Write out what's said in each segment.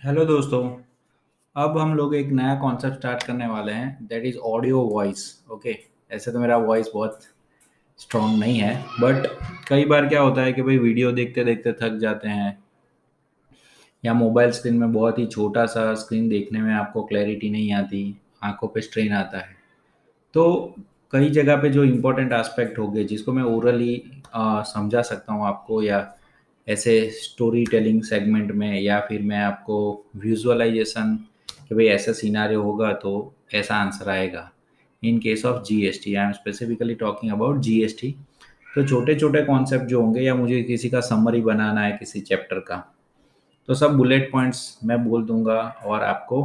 Hello दोस्तों, अब हम लोग एक नया कॉन्सेप्ट स्टार्ट करने वाले हैं that is audio voice okay ऐसे तो मेरा वॉइस बहुत स्ट्रॉन्ग नहीं है बट कई बार क्या होता है कि भाई वीडियो देखते देखते थक जाते हैं, या मोबाइल स्क्रीन में बहुत ही छोटा सा स्क्रीन देखने में आपको क्लैरिटी नहीं आती, आँखों पे स्ट्रेन आता है। तो कई जगह पे जो इम्पोर्टेंट एस्पेक्ट हो गए जिसको मैं ओरली समझा सकता हूँ आपको, या ऐसे स्टोरी टेलिंग सेगमेंट में या फिर मैं आपको विजुअलाइजेशन कि भाई ऐसा सीनारियो होगा तो ऐसा आंसर आएगा। In case of G S T I am specifically talking about G S T तो छोटे छोटे कॉन्सेप्ट जो होंगे या मुझे किसी का समरी बनाना है किसी चैप्टर का तो सब बुलेट पॉइंट्स मैं बोल दूँगा और आपको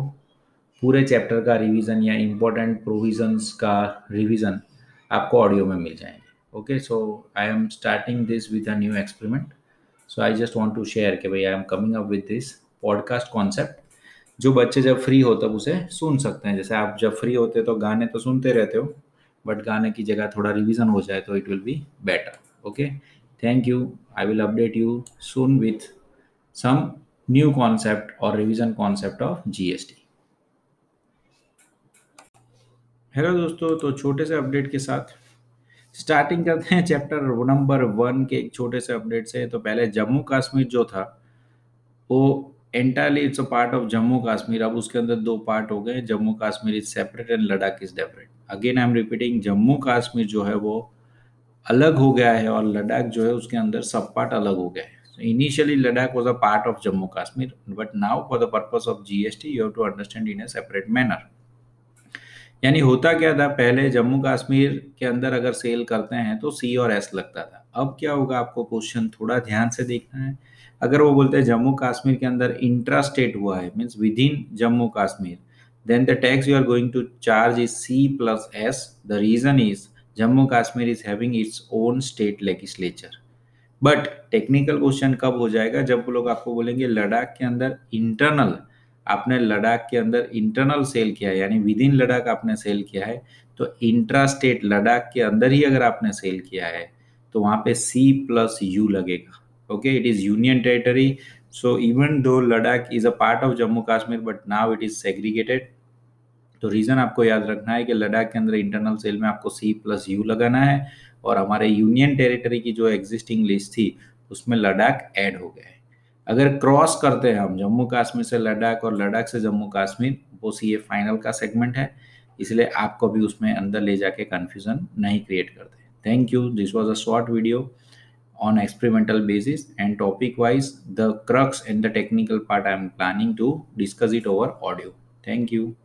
पूरे चैप्टर का रिवीजन या इम्पोर्टेंट प्रोविजंस का रिवीजन आपको ऑडियो में मिल जाएँगे। Okay so I am starting this with a new experiment so I just want to share कि भाई I am coming up with this podcast concept जो बच्चे जब फ्री हो, तब उसे सुन सकते हैं। जैसे आप जब फ्री होते हो तो गाने तो सुनते रहते हो बट गाने की जगह थोड़ा रिविजन हो जाए तो it will be better okay thank you I will update you soon with some new concept और revision concept of GST hello दोस्तों तो छोटे से अपडेट के साथ स्टार्टिंग करते हैं चैप्टर नंबर वन के एक छोटे से अपडेट से। तो पहले जम्मू कश्मीर जो था, वो entirely it's a part of Jammu Kashmir. अब उसके अंदर दो पार्ट हो गए, Jammu Kashmir is separate and Ladakh is separate again I am repeating Jammu Kashmir जो है वो अलग हो गया है और लद्दाख जो है उसके अंदर सब पार्ट अलग हो गया है। Initially Ladakh was a part of Jammu Kashmir but now for the purpose of GST you have to understand in a separate manner यानी होता क्या था, पहले जम्मू कश्मीर के अंदर अगर सेल करते हैं तो सी और एस लगता था। अब क्या होगा, आपको क्वेश्चन थोड़ा ध्यान से देखना है। अगर वो बोलते हैं जम्मू कश्मीर के अंदर इंट्रा स्टेट हुआ है means within Jammu Kashmir then the tax you are going to charge is C plus S the reason is Jammu Kashmir is having its own state legislature but technical question कब हो जाएगा, जब वो लोग आपको बोलेंगे लद्दाख के अंदर इंटरनल आपने लद्दाख के अंदर इंटरनल सेल किया है, यानी विद इन लद्दाख आपने सेल किया है तो इंट्रा स्टेट लद्दाख के अंदर ही अगर आपने सेल किया है तो वहाँ पे सी प्लस यू लगेगा okay it is union territory so even though Ladakh is a part of Jammu Kashmir but now it is segregated तो रीजन आपको याद रखना है कि लद्दाख के अंदर इंटरनल सेल में आपको सी प्लस यू लगाना है, और हमारे यूनियन टेरिटरी की जो एग्जिस्टिंग लिस्ट थी, उसमें लद्दाख ऐड हो गया है। अगर क्रॉस करते हैं हम, जम्मू कश्मीर से लद्दाख और लद्दाख से जम्मू कश्मीर, वो सी ए फाइनल का सेगमेंट है, इसलिए आपको भी उसमें अंदर ले जाके कन्फ्यूज़न नहीं क्रिएट करते। Thank you this was a short video on experimental basis and topic wise the crux and the technical part I am planning to discuss it over audio thank you.